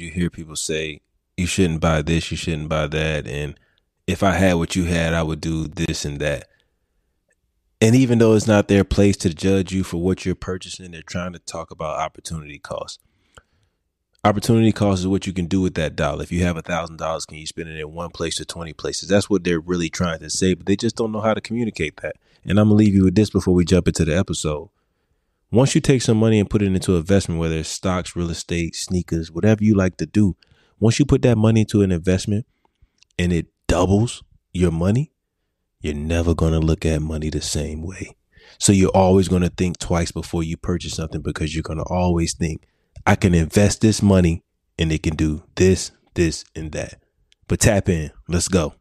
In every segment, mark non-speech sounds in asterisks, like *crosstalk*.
you hear people say, you shouldn't buy this, you shouldn't buy that. And if I had what you had, I would do this and that. And even though it's not their place to judge you for what you're purchasing, they're trying to talk about opportunity cost. Opportunity cost is what you can do with that dollar. If you have a thousand dollars, can you spend it in one place or 20 places? That's what they're really trying to say, but they just don't know how to communicate that. And I'm gonna leave you with this before we jump into the episode. Once you take some money and put it into investment, whether it's stocks, real estate, sneakers, whatever you like to do, once you put that money into an investment and it doubles your money, you're never going to look at money the same way. So you're always going to think twice before you purchase something because you're going to always think, I can invest this money and it can do this, this, and that. But tap in. Let's go.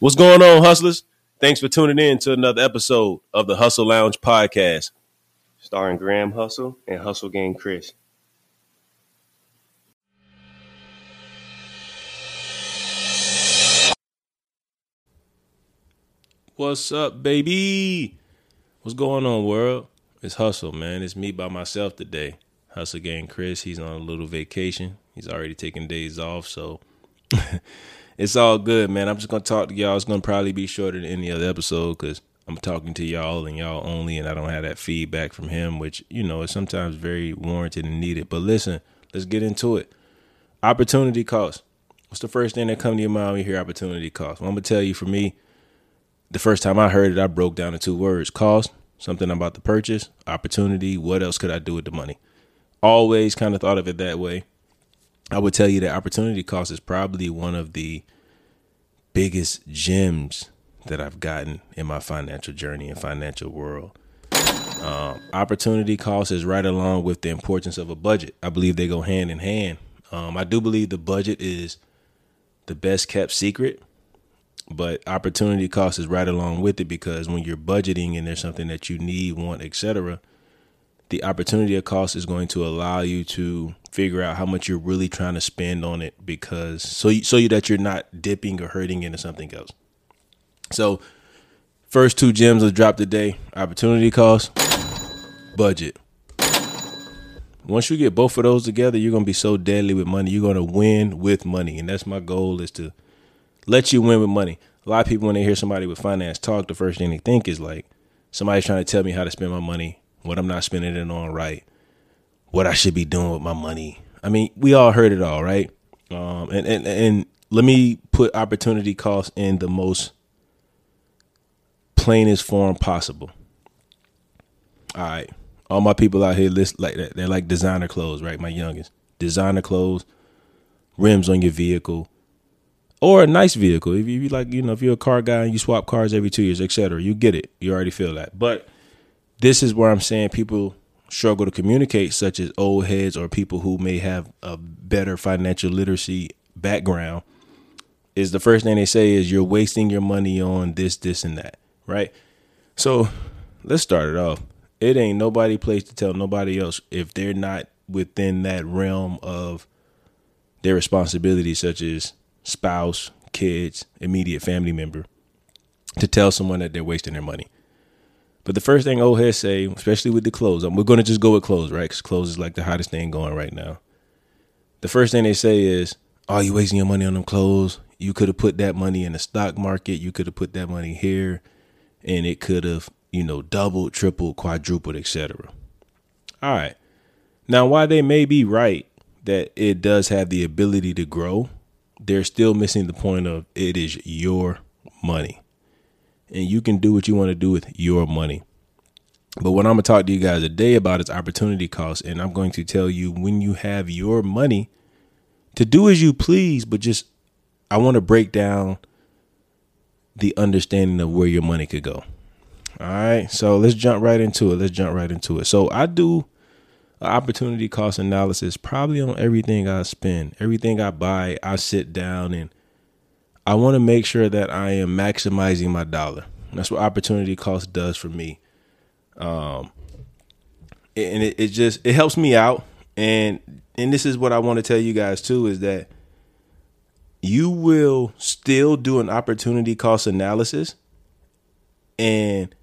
What's going on, hustlers? Thanks for tuning in to another episode of the Hustle Lounge podcast, starring Graham Hustle and Hustle Gang Kris. What's up, baby? What's going on, world? It's Hustle, man. It's me by myself today. Hustle Gang Kris, he's on a little vacation. He's already taking days off, so *laughs* it's all good, man. I'm just gonna talk to y'all. It's gonna probably be shorter than any other episode because I'm talking to y'all and y'all only, and I don't have that feedback from him, which you know is sometimes very warranted and needed. But listen, let's get into it. Opportunity cost. What's the first thing that come to your mind when you hear opportunity cost? Well, I'm gonna tell you, for me, the first time I heard it, I broke down to two words cost, something I'm about the purchase, opportunity, what else could I do with the money? Always kind of thought of it that way. I would tell you that opportunity cost is probably one of the biggest gems that I've gotten in my financial journey and financial world. Um, opportunity cost is right along with the importance of a budget. I believe they go hand in hand. Um, I do believe the budget is the best kept secret but opportunity cost is right along with it because when you're budgeting and there's something that you need, want, etc., the opportunity cost is going to allow you to figure out how much you're really trying to spend on it because so you, so you that you're not dipping or hurting into something else. So, first two gems of drop today: opportunity cost, budget. Once you get both of those together, you're gonna be so deadly with money. You're gonna win with money, and that's my goal: is to let you win with money. A lot of people, when they hear somebody with finance talk, the first thing they think is like, somebody's trying to tell me how to spend my money, what I'm not spending it on right, what I should be doing with my money. I mean, we all heard it all, right? Um, and, and, and let me put opportunity cost in the most plainest form possible. All right. All my people out here list like that. They're like designer clothes, right? My youngest. Designer clothes, rims on your vehicle, or a nice vehicle. If you like, you know, if you're a car guy and you swap cars every two years, etc., you get it. You already feel that. But this is where I'm saying people struggle to communicate, such as old heads or people who may have a better financial literacy background. Is the first thing they say is you're wasting your money on this, this, and that, right? So let's start it off. It ain't nobody place to tell nobody else if they're not within that realm of their responsibility, such as spouse, kids, immediate family member to tell someone that they're wasting their money. But the first thing old heads say, especially with the clothes, we're going to just go with clothes, right? Because clothes is like the hottest thing going right now. The first thing they say is, "Oh, you wasting your money on them clothes? You could have put that money in the stock market. You could have put that money here, and it could have, you know, doubled, tripled, quadrupled, etc." All right. Now, while they may be right that it does have the ability to grow, they're still missing the point of it is your money. And you can do what you want to do with your money. But what I'm going to talk to you guys today about is opportunity cost. And I'm going to tell you when you have your money to do as you please, but just I want to break down the understanding of where your money could go. All right. So let's jump right into it. Let's jump right into it. So I do opportunity cost analysis probably on everything I spend, everything I buy. I sit down and I want to make sure that I am maximizing my dollar. That's what opportunity cost does for me. Um, and it, it just it helps me out. And and this is what I want to tell you guys too is that you will still do an opportunity cost analysis and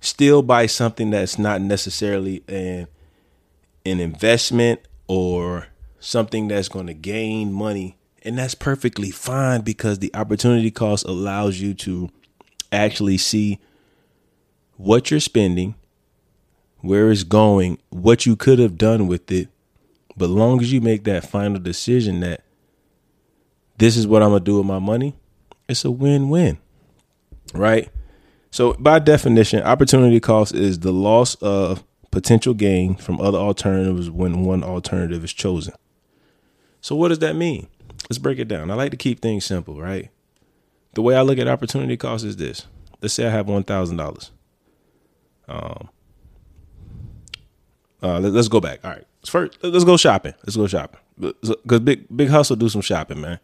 still buy something that's not necessarily an an investment or something that's going to gain money and that's perfectly fine because the opportunity cost allows you to actually see what you're spending where it's going what you could have done with it but long as you make that final decision that this is what I'm going to do with my money it's a win-win right so by definition opportunity cost is the loss of potential gain from other alternatives when one alternative is chosen. So, what does that mean? Let's break it down. I like to keep things simple, right? The way I look at opportunity cost is this. Let's say I have one thousand dollars. Um, uh, let, us go back. All right, first let's go shopping. Let's go shopping because big big hustle do some shopping, man.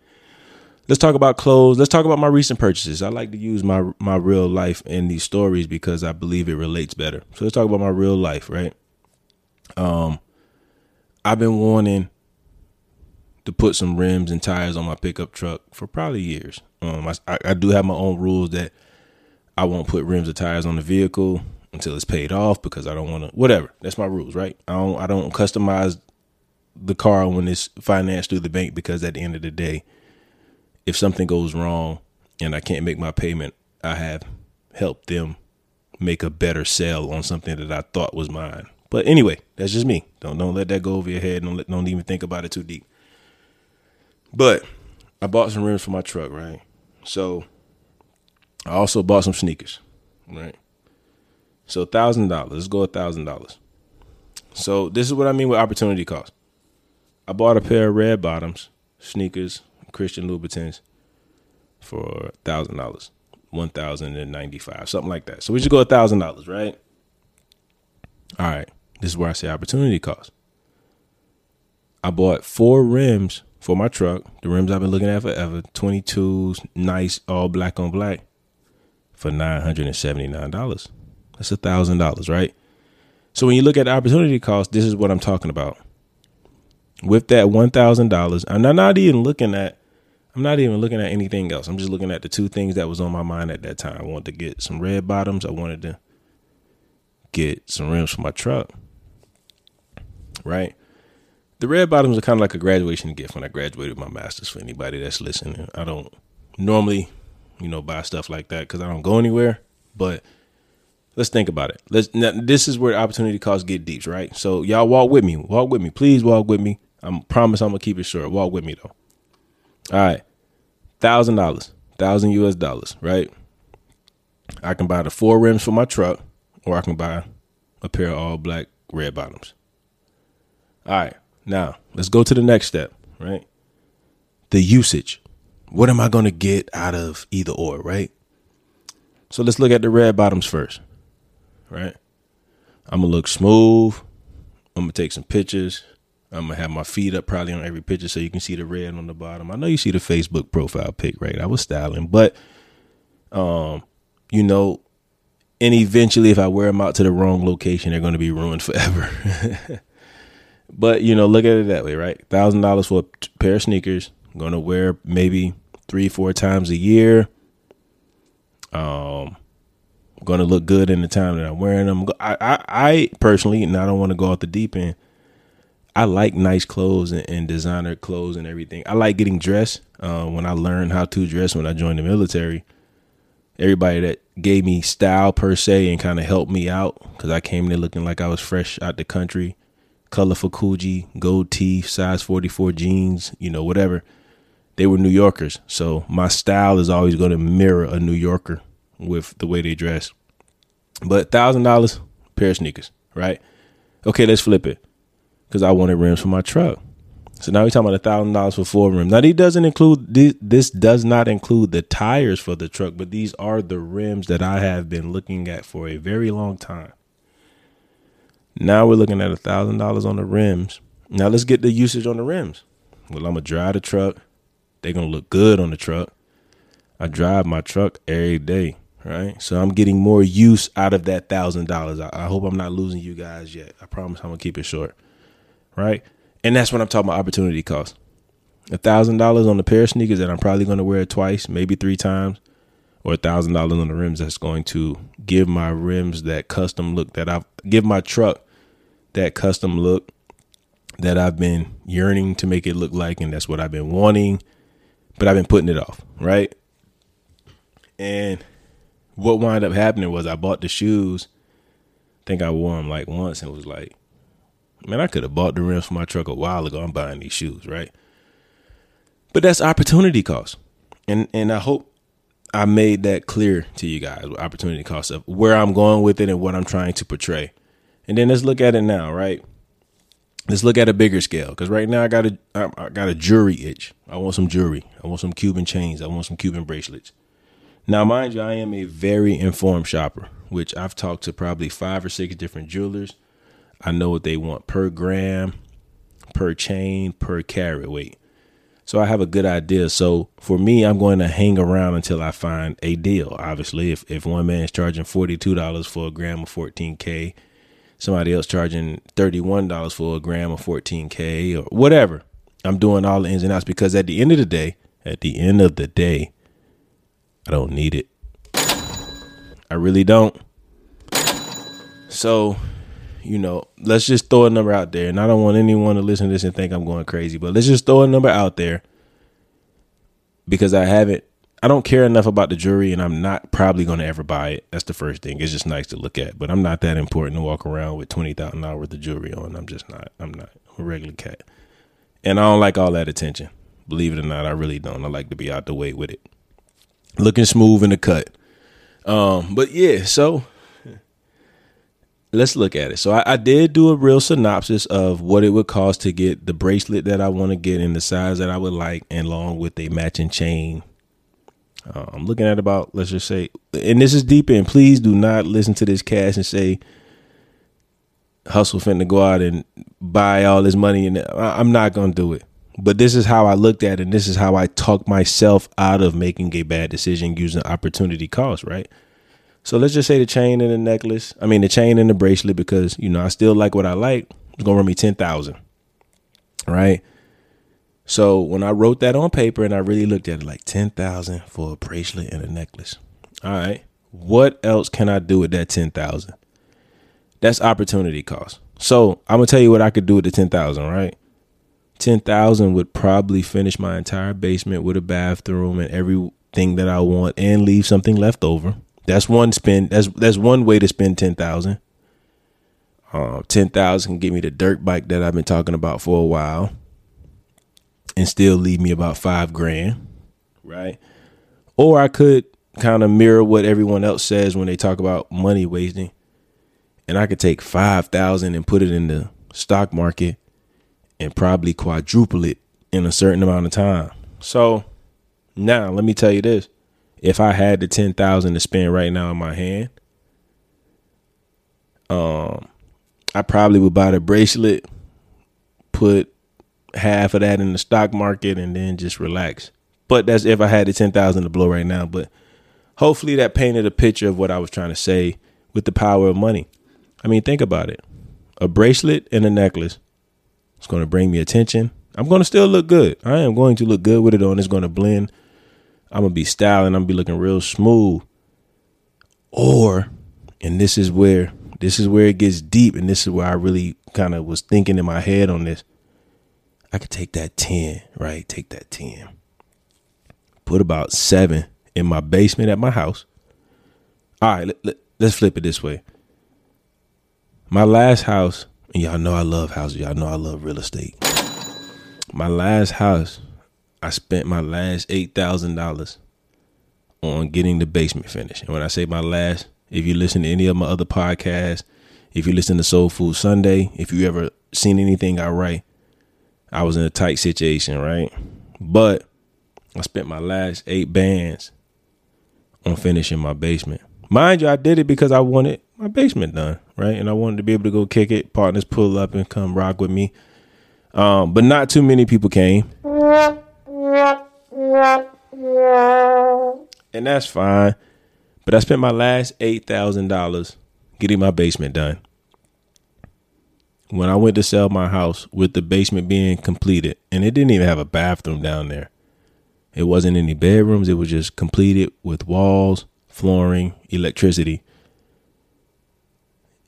Let's talk about clothes. Let's talk about my recent purchases. I like to use my my real life in these stories because I believe it relates better. So let's talk about my real life, right? Um, I've been wanting to put some rims and tires on my pickup truck for probably years. Um, I, I do have my own rules that I won't put rims or tires on the vehicle until it's paid off because I don't want to. Whatever, that's my rules, right? I don't I don't customize the car when it's financed through the bank because at the end of the day if something goes wrong and I can't make my payment, I have helped them make a better sale on something that I thought was mine. But anyway, that's just me. Don't don't let that go over your head. Don't let, don't even think about it too deep. But I bought some rims for my truck, right? So I also bought some sneakers, right? So thousand dollars. Let's go a thousand dollars. So this is what I mean with opportunity cost. I bought a pair of red bottoms, sneakers, Christian Louboutins for thousand dollars, one thousand and ninety five, something like that. So we just go a thousand dollars, right? All right, this is where I say opportunity cost. I bought four rims for my truck, the rims I've been looking at forever, 22s, nice, all black on black, for $979. That's a $1,000, right? So when you look at the opportunity cost, this is what I'm talking about. With that $1,000, I'm not even looking at I'm not even looking at anything else. I'm just looking at the two things that was on my mind at that time. I wanted to get some red bottoms. I wanted to get some rims for my truck. Right? The red bottoms are kind of like a graduation gift when I graduated my master's for anybody that's listening. I don't normally, you know, buy stuff like that because I don't go anywhere. But let's think about it. Let's now, this is where opportunity costs get deep, right? So y'all walk with me. Walk with me. Please walk with me. I promise I'm gonna keep it short. Walk with me though. All right, thousand dollars, thousand US dollars, right? I can buy the four rims for my truck, or I can buy a pair of all black red bottoms. All right, now let's go to the next step, right? The usage. What am I going to get out of either or, right? So let's look at the red bottoms first, right? I'm gonna look smooth. I'm gonna take some pictures. I'm gonna have my feet up probably on every picture so you can see the red on the bottom. I know you see the Facebook profile pic, right? I was styling, but um, you know, and eventually if I wear them out to the wrong location, they're gonna be ruined forever. *laughs* but you know, look at it that way, right? Thousand dollars for a pair of sneakers. Gonna wear maybe three, four times a year. Um, to look good in the time that I'm wearing them. I, I, I personally, and I don't want to go off the deep end. I like nice clothes and, and, designer clothes and everything. I like getting dressed. Uh, when I learned how to dress when I joined the military, everybody that gave me style per se and kind of helped me out because I came there looking like I was fresh out the country, colorful Coogi, gold teeth, size 44 jeans, you know, whatever. They were New Yorkers. So my style is always going to mirror a New Yorker with the way they dress. But $1,000 pair of sneakers, right? Okay, let's flip it because I wanted rims for my truck. So now we're talking about a thousand dollars for four rims. Now these doesn't include this does not include the tires for the truck, but these are the rims that I have been looking at for a very long time. Now we're looking at a thousand dollars on the rims. Now let's get the usage on the rims. Well, I'm gonna drive the truck. They're gonna look good on the truck. I drive my truck every day, right? So I'm getting more use out of that thousand dollars. I hope I'm not losing you guys yet. I promise I'm gonna keep it short right? And that's what I'm talking about opportunity cost. A thousand dollars on a pair of sneakers that I'm probably to wear twice, maybe three times, or a thousand dollars on the rims that's going to give my rims that custom look that I've give my truck that custom look that I've been yearning to make it look like, and that's what I've been wanting, but I've been putting it off, right? And what wound up happening was I bought the shoes. I think I wore them like once and was like, man, I could have bought the rims for my truck a while ago. I'm buying these shoes, right? But that's opportunity cost. And and I hope I made that clear to you guys, opportunity cost of where I'm going with it and what I'm trying to portray. And then let's look at it now, right? Let's look at a bigger scale because right now I got a I got a jewelry itch. I want some jewelry. I want some Cuban chains. I want some Cuban bracelets. Now, mind you, I am a very informed shopper, which I've talked to probably five or six different jewelers. I know what they want per gram, per chain, per carat weight. So I have a good idea. So for me, I'm going to hang around until I find a deal. Obviously, if, if one man is charging $42 for a gram of 14K, somebody else charging $31 for a gram of 14K or whatever, I'm doing all the ins and outs because at the end of the day, at the end of the day, I don't need it. I really don't. So, you know, let's just throw a number out there. And I don't want anyone to listen to this and think I'm going crazy, but let's just throw a number out there because I haven't, I don't care enough about the jewelry and I'm not probably going to ever buy it. That's the first thing. It's just nice to look at, but I'm not that important to walk around with $20,000 worth of jewelry on. I'm just not, I'm not a regular cat. And I don't like all that attention. Believe it or not, I really don't. I like to be out the way with it looking smooth in the cut. Um, but yeah, so let's look at it. So I, I, did do a real synopsis of what it would cost to get the bracelet that I want to get in the size that I would like, and along with a matching chain. Uh, I'm looking at about let's just say, and this is deep in. Please do not listen to this cast and say hustle finna go out and buy all this money, and I'm not gonna do it. But this is how I looked at it, and this is how I talked myself out of making a bad decision using opportunity cost, right? So let's just say the chain and the necklace, I mean the chain and the bracelet, because you know I still like what I like. It's gonna run me ten thousand. Right. So when I wrote that on paper and I really looked at it like ten thousand for a bracelet and a necklace. All right. What else can I do with that ten thousand? That's opportunity cost. So I'm gonna tell you what I could do with the ten thousand, right? ten thousand would probably finish my entire basement with a bathroom and everything that I want, and leave something left over. That's one spend. That's that's one way to spend ten thousand. Uh, ten thousand can give me the dirt bike that I've been talking about for a while, and still leave me about five grand, right? Or I could kind of mirror what everyone else says when they talk about money wasting, and I could take five thousand and put it in the stock market and probably quadruple it in a certain amount of time. So now let me tell you this. If I had the ten thousand to spend right now in my hand, um I probably would buy the bracelet, put half of that in the stock market and then just relax. But that's if I had the ten thousand to blow right now. But hopefully that painted a picture of what I was trying to say with the power of money. I mean, think about it. A bracelet and a necklace it's going to bring me attention. I'm going to still look good. I am going to look good with it on. It's going to blend. I'm to be styling. I'm to be looking real smooth. Or, and this is where this is where it gets deep, and this is where I really kind of was thinking in my head on this. I could take that 10, right? Take that 10. Put about seven in my basement at my house. All right, let, let, let's flip it this way. My last house and y'all know I love houses. Y'all know I love real estate. My last house, I spent my last eight thousand dollars on getting the basement finished. And when I say my last, if you listen to any of my other podcasts, if you listen to Soul Food Sunday, if you ever seen anything I write, I was in a tight situation, right? But I spent my last eight bands on finishing my basement. Mind you, I did it because I wanted my basement done, right? And I wanted to be able to go kick it. Partners pull up and come rock with me. Um, but not too many people came. And that's fine. But I spent my last $8,000 getting my basement done. When I went to sell my house with the basement being completed, and it didn't even have a bathroom down there. It wasn't any bedrooms. It was just completed with walls, flooring, electricity.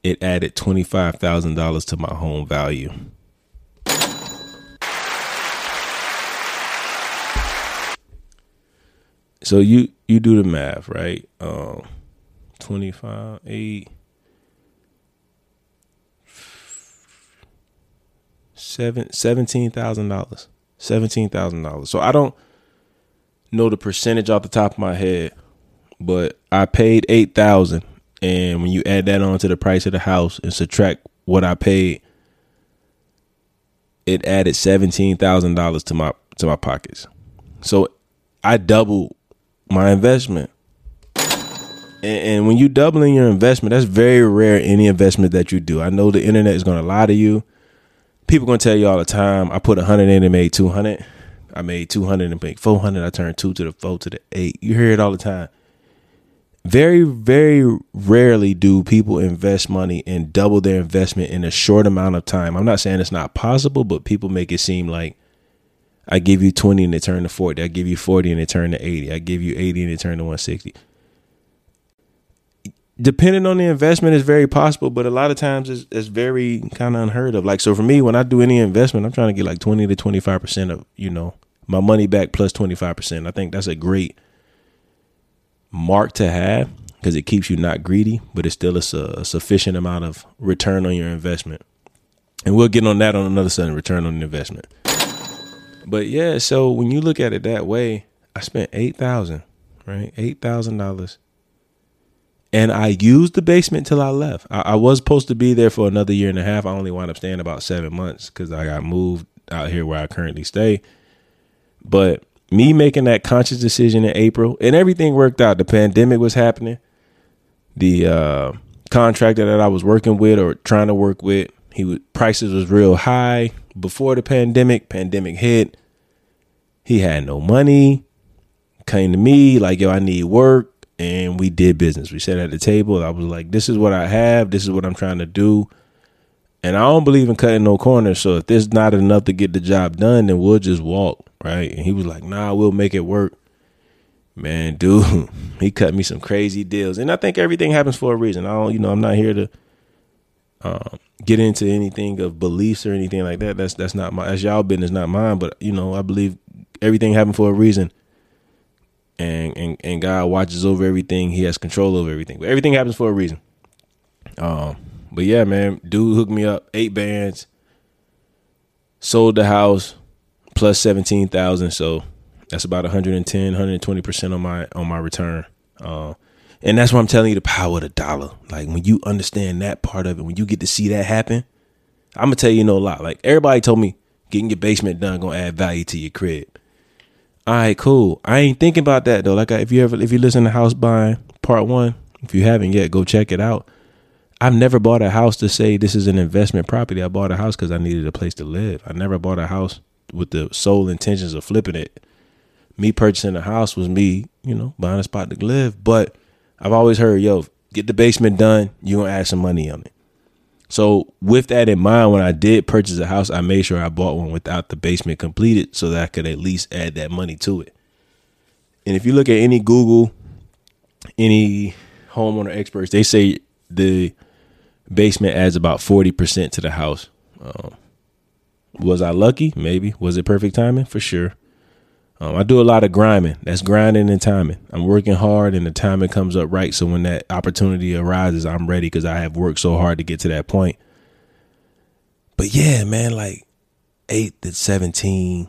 It added $25,000 to my home value. So you you do the math, right? Um 25 8 seven seventeen thousand dollars. Seventeen thousand dollars. So I don't know the percentage off the top of my head, but I paid eight thousand, and when you add that on to the price of the house and subtract what I paid, it added seventeen thousand dollars to my to my pockets. So I doubled my investment. And, when you doubling your investment, that's very rare any investment that you do. I know the internet is going to lie to you. People going to tell you all the time, I put 100 in and made 200. I made 200 and made 400. I turned 2 to the 4 to the 8. You hear it all the time. Very, very rarely do people invest money and double their investment in a short amount of time. I'm not saying it's not possible, but people make it seem like I give you 20 and it turn to 40. I give you 40 and it turn to 80. I give you 80 and it turn to 160. Depending on the investment is very possible, but a lot of times it's, it's very kind of unheard of. Like, so for me, when I do any investment, I'm trying to get like 20 to 25% of, you know, my money back plus 25%. I think that's a great mark to have because it keeps you not greedy, but it's still a, a sufficient amount of return on your investment. And we'll get on that on another sudden return on investment. But yeah, so when you look at it that way, I spent eight thousand, right? Eight thousand dollars. And I used the basement till I left. I, I, was supposed to be there for another year and a half. I only wound up staying about seven months because I got moved out here where I currently stay. But me making that conscious decision in April and everything worked out. The pandemic was happening. The uh, contractor that I was working with or trying to work with, he was prices was real high before the pandemic. Pandemic hit. He had no money. Came to me like, yo, I need work. And we did business. We sat at the table. I was like, this is what I have. This is what I'm trying to do. And I don't believe in cutting no corners. So if there's not enough to get the job done, then we'll just walk. Right. And he was like, nah, we'll make it work. Man, *laughs* dude, he cut me some crazy deals. And I think everything happens for a reason. I don't, you know, I'm not here to um, get into anything of beliefs or anything like that. That's that's not my that's y'all business, not mine. But you know, I believe everything happened for a reason. And and and God watches over everything. He has control over everything. But everything happens for a reason. Um, but yeah, man, dude hooked me up. Eight bands. Sold the house plus seventeen thousand. So that's about 110, 120 percent on my on my return. Uh, and that's why I'm telling you the power of the dollar. Like when you understand that part of it, when you get to see that happen, I'm gonna tell you, you know a lot. Like everybody told me getting your basement done gonna add value to your crib. All right, cool. I ain't thinking about that though. Like if you ever if you listen to House Buying Part One, if you haven't yet, go check it out. I've never bought a house to say this is an investment property. I bought a house because I needed a place to live. I never bought a house with the sole intentions of flipping it. Me purchasing a house was me, you know, buying a spot to live. But I've always heard, yo, get the basement done, you gonna add some money on it. So with that in mind, when I did purchase a house, I made sure I bought one without the basement completed so that I could at least add that money to it. And if you look at any Google, any homeowner experts, they say the basement adds about 40% to the house. Um, was I lucky? Maybe. Was it perfect timing? For sure. Um, I do a lot of grinding. That's grinding and timing. I'm working hard, and the timing comes up right. So when that opportunity arises, I'm ready because I have worked so hard to get to that point. But yeah, man, like eight to seventeen,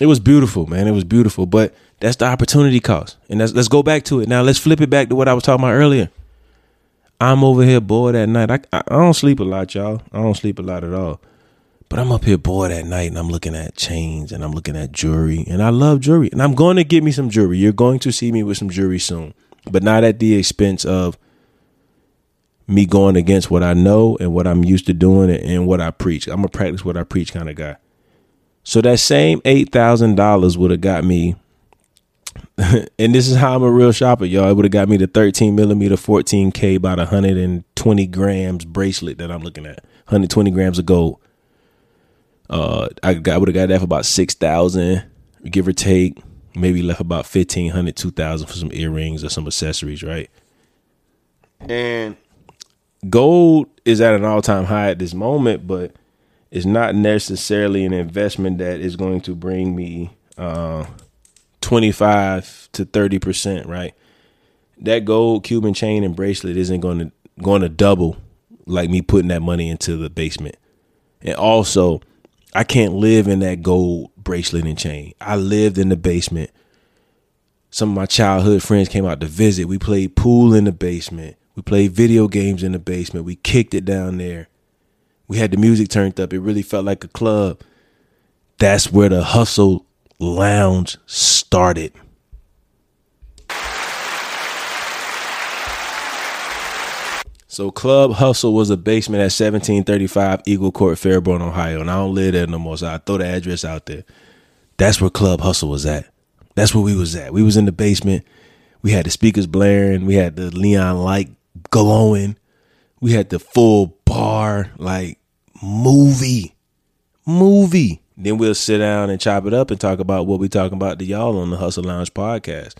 it was beautiful, man. It was beautiful. But that's the opportunity cost, and let's let's go back to it now. Let's flip it back to what I was talking about earlier. I'm over here bored at night. I I don't sleep a lot, y'all. I don't sleep a lot at all. But I'm up here bored at night and I'm looking at chains and I'm looking at jewelry and I love jewelry and I'm going to get me some jewelry. You're going to see me with some jewelry soon, but not at the expense of me going against what I know and what I'm used to doing and what I preach. I'm a practice what I preach kind of guy. So that same eight thousand dollars would have got me, *laughs* and this is how I'm a real shopper, y'all. It would have got me the 13 millimeter, 14k, about 120 grams bracelet that I'm looking at, 120 grams of gold. Uh, I got would have got that for about six thousand, give or take. Maybe left about 1500 2000 for some earrings or some accessories, right? And gold is at an all-time high at this moment, but it's not necessarily an investment that is going to bring me uh, 25 to 30%, right? That gold Cuban chain and bracelet isn't going to going to double like me putting that money into the basement. And also, I can't live in that gold bracelet and chain. I lived in the basement. Some of my childhood friends came out to visit. We played pool in the basement. We played video games in the basement. We kicked it down there. We had the music turned up. It really felt like a club. That's where the hustle lounge started. So Club Hustle was a basement at 1735 Eagle Court, Fairborn, Ohio. And I don't live there no more, so I throw the address out there. That's where Club Hustle was at. That's where we was at. We was in the basement. We had the speakers blaring. We had the neon light glowing. We had the full bar, like movie. Movie. Then we'll sit down and chop it up and talk about what we talking about to y'all on the Hustle Lounge podcast.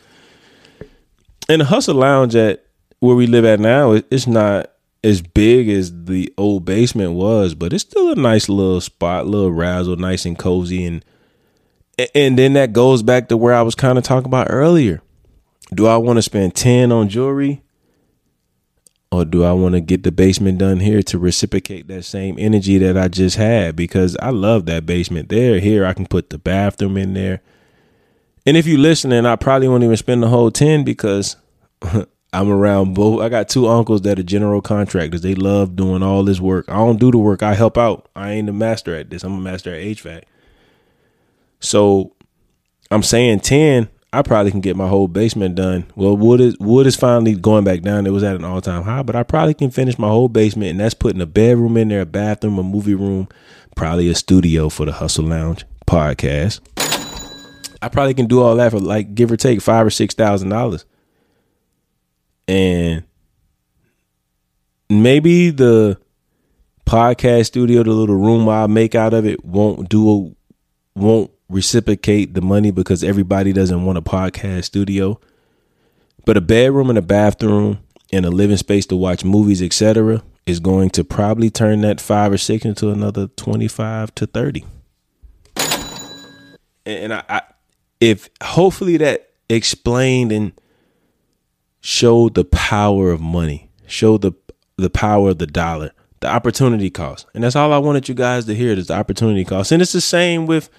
And the Hustle Lounge at where we live at now, it's not as big as the old basement was, but it's still a nice little spot, little razzle, nice and cozy, and and then that goes back to where I was kind of talking about earlier. Do I want to spend ten on jewelry, or do I want to get the basement done here to reciprocate that same energy that I just had? Because I love that basement there. Here I can put the bathroom in there, and if you're listening, I probably won't even spend the whole ten because *laughs* I'm around both. I got two uncles that are general contractors. They love doing all this work. I don't do the work. I help out. I ain't a master at this. I'm a master at HVAC. So I'm saying 10, I probably can get my whole basement done. Well, wood is wood is finally going back down. It was at an all time high, but I probably can finish my whole basement, and that's putting a bedroom in there, a bathroom, a movie room, probably a studio for the Hustle Lounge podcast. I probably can do all that for like give or take five or six thousand dollars and maybe the podcast studio, the little room I make out of it, won't do won't reciprocate the money because everybody doesn't want a podcast studio. But a bedroom and a bathroom and a living space to watch movies, etc., is going to probably turn that five or six into another twenty-five to thirty. And I, I if hopefully that explained and showed the power of money, show the the power of the dollar, the opportunity cost. And that's all I wanted you guys to hear is the opportunity cost. And it's the same with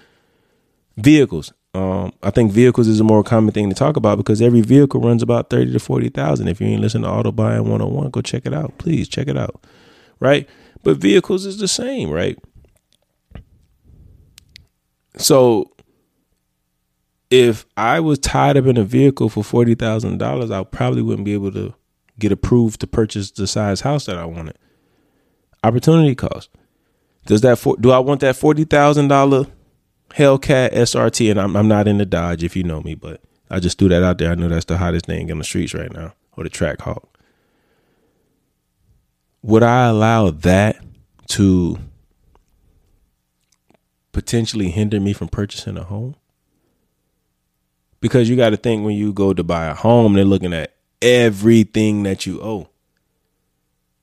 vehicles. Um, I think vehicles is a more common thing to talk about because every vehicle runs about 30 to 40,000. If you ain't listening to Auto Buying 101, go check it out. Please check it out. Right? But vehicles is the same, right? So if I was tied up in a vehicle for forty thousand dollars, I probably wouldn't be able to get approved to purchase the size house that I wanted. Opportunity cost. Does that for, do I want that forty thousand dollar Hellcat SRT? And I'm I'm not in the Dodge if you know me, but I just threw that out there. I know that's the hottest thing in the streets right now, or the Trackhawk. Would I allow that to potentially hinder me from purchasing a home? Because you got to think when you go to buy a home, they're looking at everything that you owe.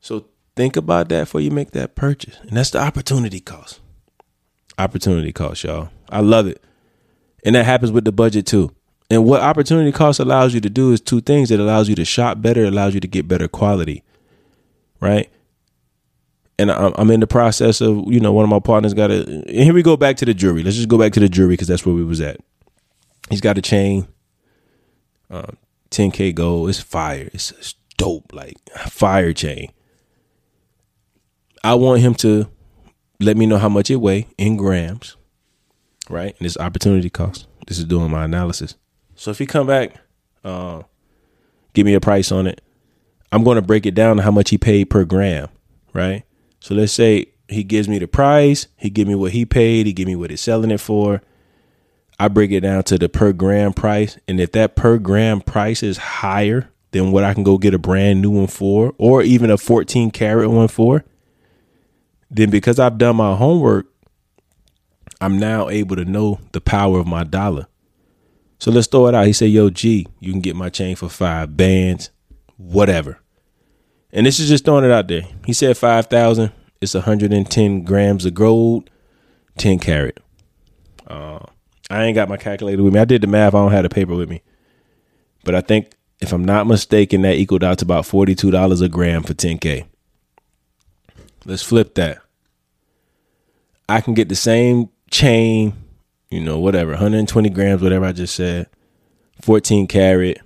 So think about that before you make that purchase. And that's the opportunity cost. Opportunity cost, y'all. I love it. And that happens with the budget too. And what opportunity cost allows you to do is two things. It allows you to shop better, allows you to get better quality. Right? And I'm in the process of, you know, one of my partners got a. And here we go back to the jury. Let's just go back to the jury because that's where we was at. He's got a chain, uh, 10k gold. It's fire. It's, it's dope, like fire chain. I want him to let me know how much it weigh in grams, right? And this opportunity cost. This is doing my analysis. So if he come back, uh, give me a price on it. I'm going to break it down to how much he paid per gram, right? So let's say he gives me the price, he give me what he paid, he give me what he's selling it for, I break it down to the per gram price. And if that per gram price is higher than what I can go get a brand new one for, or even a 14 karat one for, then because I've done my homework, I'm now able to know the power of my dollar. So let's throw it out. He said, Yo, G, you can get my chain for five bands, whatever. And this is just throwing it out there. He said 5,000. It's 110 grams of gold, 10 carat. Uh, I ain't got my calculator with me. I did the math. I don't have the paper with me. But I think, if I'm not mistaken, that equaled out to about $42 a gram for 10K. Let's flip that. I can get the same chain, you know, whatever, 120 grams, whatever I just said, 14 carat,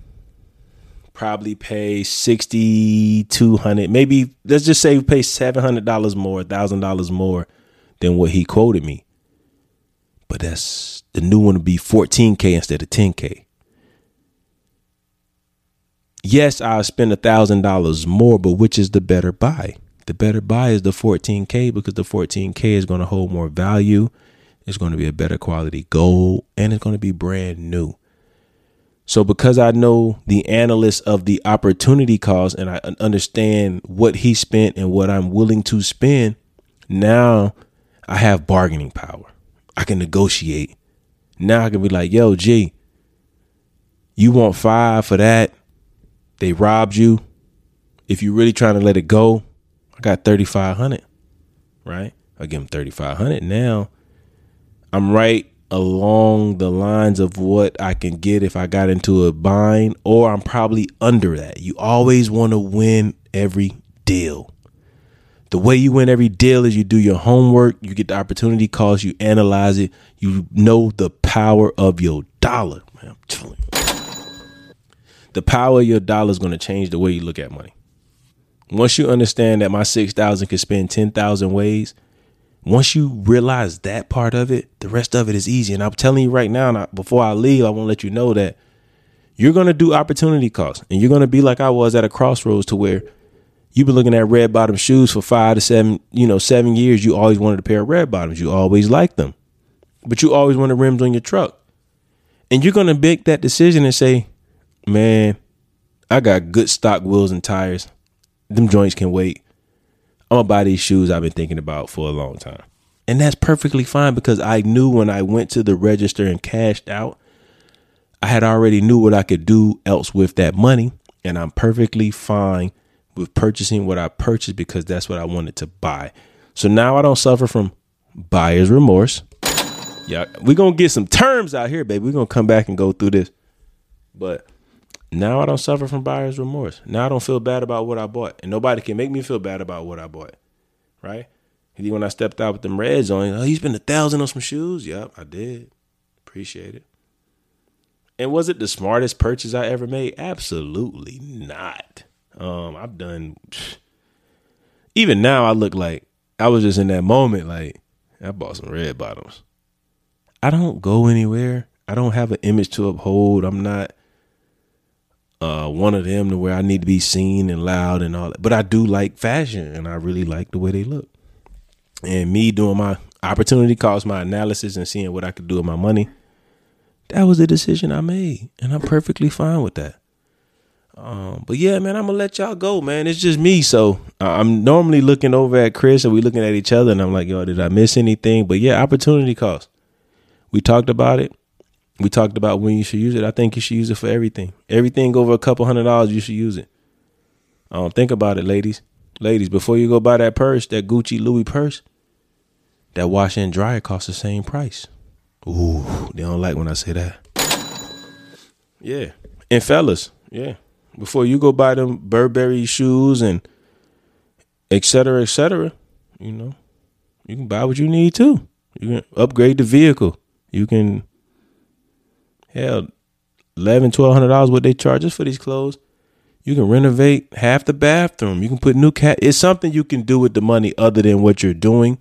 probably pay 6200 maybe let's just say pay $700 more $1000 more than what he quoted me but that's the new one would be 14k instead of 10k yes i'll spend a thousand dollars more but which is the better buy the better buy is the 14k because the 14k is going to hold more value it's going to be a better quality gold and it's going to be brand new so because I know the analyst of the opportunity cost and I understand what he spent and what I'm willing to spend, now I have bargaining power. I can negotiate. Now I can be like, yo, G, you want five for that? They robbed you. If you're really trying to let it go, I got 3500 right? I give him 3500 Now I'm right along the lines of what I can get if I got into a bind, or I'm probably under that. You always want to win every deal. The way you win every deal is you do your homework, you get the opportunity cost, you analyze it, you know the power of your dollar. Man, I'm telling you. The power of your dollar is going to change the way you look at money. Once you understand that my 6,000 can spend 10,000 ways, once you realize that part of it, the rest of it is easy. And I'm telling you right now, before I leave, I want to let you know that you're going to do opportunity costs and you're going to be like I was at a crossroads to where you've been looking at red bottom shoes for five to seven, you know, seven years. You always wanted a pair of red bottoms. You always liked them, but you always wanted rims on your truck. And you're going to make that decision and say, man, I got good stock wheels and tires. Them joints can wait. I'm gonna buy these shoes I've been thinking about for a long time. And that's perfectly fine because I knew when I went to the register and cashed out, I had already knew what I could do else with that money. And I'm perfectly fine with purchasing what I purchased because that's what I wanted to buy. So now I don't suffer from buyer's remorse. Yeah, we're gonna get some terms out here, baby. We're gonna come back and go through this. But now I don't suffer from buyer's remorse. Now I don't feel bad about what I bought. And nobody can make me feel bad about what I bought. Right? And when I stepped out with them reds on, oh, you spent a thousand on some shoes? Yep, I did. Appreciate it. And was it the smartest purchase I ever made? Absolutely not. Um, I've done even now I look like I was just in that moment like I bought some red bottoms. I don't go anywhere. I don't have an image to uphold. I'm not uh, one of them to where I need to be seen and loud and all that. But I do like fashion and I really like the way they look. And me doing my opportunity cost, my analysis and seeing what I could do with my money, that was the decision I made. And I'm perfectly fine with that. Um, but yeah, man, I'm gonna let y'all go, man. It's just me. So I'm normally looking over at Kris and we looking at each other and I'm like, yo, did I miss anything? But yeah, opportunity cost. We talked about it. We talked about when you should use it. I think you should use it for everything. Everything over a couple hundred dollars, you should use it. Um, think about it, ladies. Ladies, before you go buy that purse, that Gucci Louis purse, that wash and dryer costs the same price. Ooh, they don't like when I say that. Yeah. And fellas, yeah. Before you go buy them Burberry shoes and et cetera, et cetera, you know, you can buy what you need too. You can upgrade the vehicle. You can hell, eleven, twelve hundred dollars what they charge us for these clothes. You can renovate half the bathroom. You can put new cat. It's something you can do with the money other than what you're doing,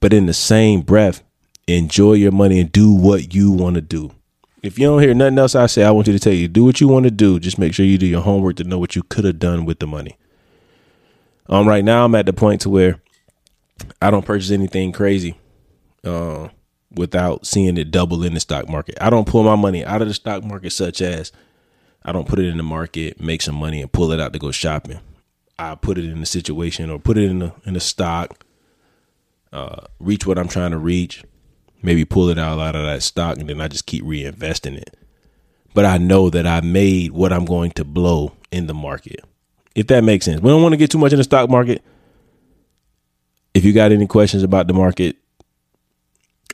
but in the same breath, enjoy your money and do what you want to do. If you don't hear nothing else I say, I want you to tell you do what you want to do. Just make sure you do your homework to know what you could have done with the money. Um, right now I'm at the point to where I don't purchase anything crazy. Uh, without seeing it double in the stock market. I don't pull my money out of the stock market, such as I don't put it in the market, make some money, and pull it out to go shopping. I put it in a situation or put it in a in a stock, uh, reach what I'm trying to reach, maybe pull it out out of that stock, and then I just keep reinvesting it. but I know that I made what I'm going to blow in the market. If that makes sense. We don't want to get too much in the stock market. If you got any questions about the market,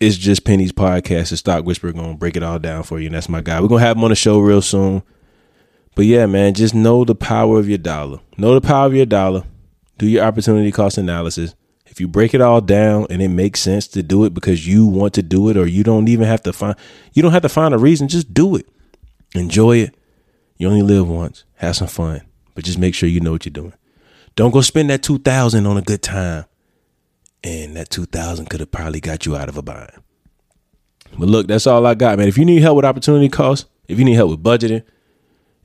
it's just Penny's podcast, the Stock Whisperer, gonna break it all down for you. And that's my guy. We're gonna have him on the show real soon. But yeah, man, just know the power of your dollar. Know the power of your dollar. Do your opportunity cost analysis. If you break it all down and it makes sense to do it because you want to do it, or you don't even have to find you don't have to find a reason, just do it. Enjoy it. You only live once. Have some fun. But just make sure you know what you're doing. Don't go spend that two thousand on a good time. And that two thousand could have probably got you out of a bind. But look, that's all I got, man. If you need help with opportunity costs, if you need help with budgeting,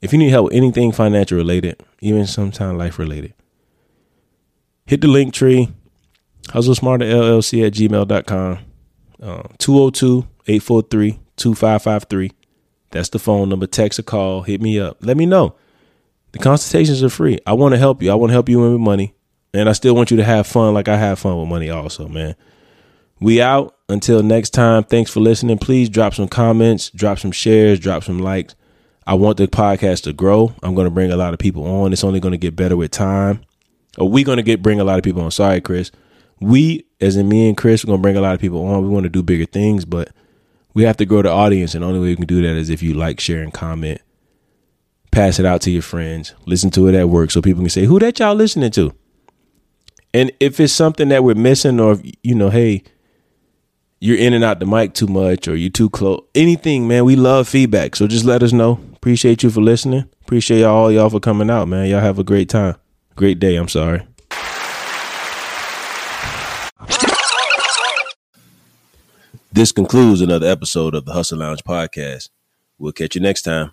if you need help with anything financial related, even sometimes life related, hit the link tree, hustle smarter LLC at gmail.com, uh, 202 843 2553. That's the phone number. Text or call. Hit me up. Let me know. The consultations are free. I want to help you. I want to help you with money. And I still want you to have fun like I have fun with money also, man. We out. Until next time, thanks for listening. Please drop some comments, drop some shares, drop some likes. I want the podcast to grow. I'm going to bring a lot of people on. It's only going to get better with time. Or we going to get bring a lot of people on. Sorry, Kris. We, as in me and Kris, we're going to bring a lot of people on. We want to do bigger things, but we have to grow the audience. And the only way we can do that is if you like, share, and comment. Pass it out to your friends. Listen to it at work so people can say, who that y'all listening to? And if it's something that we're missing, or, you know, hey, you're in and out the mic too much or you're too close. Anything, man. We love feedback. So just let us know. Appreciate you for listening. Appreciate y'all y'all for coming out, man. Y'all have a great time. Great day. I'm sorry. This concludes another episode of the Hustle Lounge podcast. We'll catch you next time.